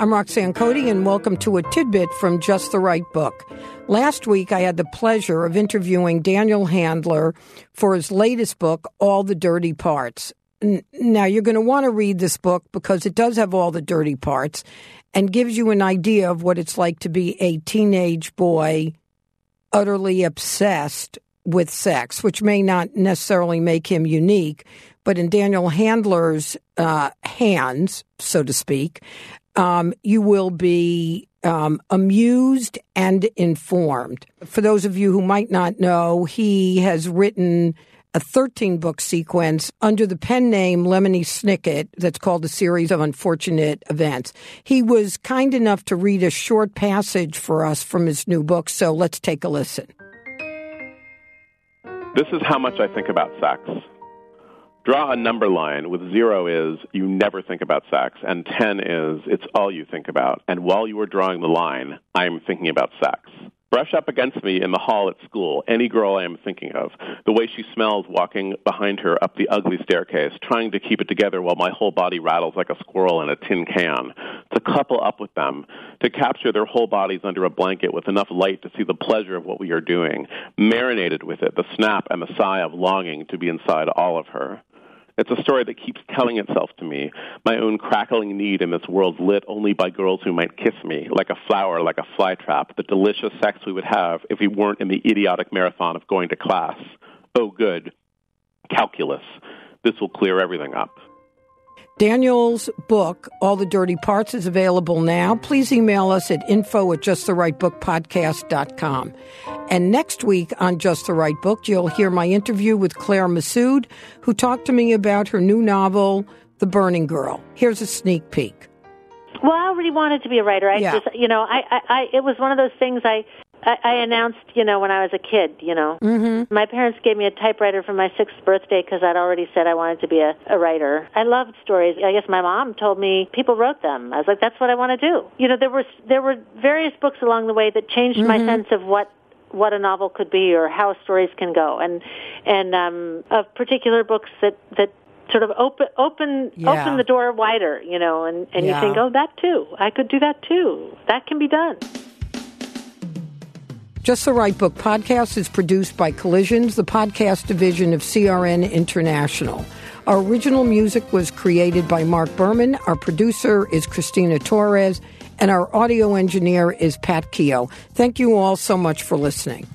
I'm Roxanne Coady, and welcome to a tidbit from Just the Right Book. Last week, I had the pleasure of interviewing Daniel Handler for his latest book, All the Dirty Parts. Now, you're going to want to read this book because it does have all the dirty parts and gives you an idea of what it's like to be a teenage boy utterly obsessed with sex, which may not necessarily make him unique, but in Daniel Handler's uh, hands, so to speak, um, you will be um, amused and informed. For those of you who might not know, he has written a 13 book sequence under the pen name Lemony Snicket that's called a series of unfortunate events. He was kind enough to read a short passage for us from his new book, so let's take a listen. This is how much I think about sex. Draw a number line with zero is you never think about sex, and 10 is it's all you think about. And while you are drawing the line, I am thinking about sex. Brush up against me in the hall at school, any girl I am thinking of, the way she smells walking behind her up the ugly staircase, trying to keep it together while my whole body rattles like a squirrel in a tin can, to couple up with them, to capture their whole bodies under a blanket with enough light to see the pleasure of what we are doing, marinated with it, the snap and the sigh of longing to be inside all of her. It's a story that keeps telling itself to me, my own crackling need in this world lit only by girls who might kiss me, like a flower, like a flytrap, the delicious sex we would have if we weren't in the idiotic marathon of going to class. Oh, good. Calculus. This will clear everything up. Daniel's book, All the Dirty Parts, is available now. Please email us at info at justtherightbookpodcast.com. And next week on Just the Right Book, you'll hear my interview with Claire Messud, who talked to me about her new novel, The Burning Girl. Here's a sneak peek. Well, I already wanted to be a writer. I Yeah. just, you know, I, I, I, it was one of those things I, I, I announced, you know, when I was a kid. You know, mm-hmm. my parents gave me a typewriter for my sixth birthday because I'd already said I wanted to be a, a writer. I loved stories. I guess my mom told me people wrote them. I was like, that's what I want to do. You know, there were there were various books along the way that changed my sense of what what a novel could be or how stories can go and and um of particular books that that sort of open open Yeah. open the door wider you know and and Yeah. you think oh that too i could do that too that can be done Just the Right Book podcast is produced by Collisions, the podcast division of CRN International. Our original music was created by Mark Berman. Our producer is Christina Torres, and our audio engineer is Pat Keogh. Thank you all so much for listening.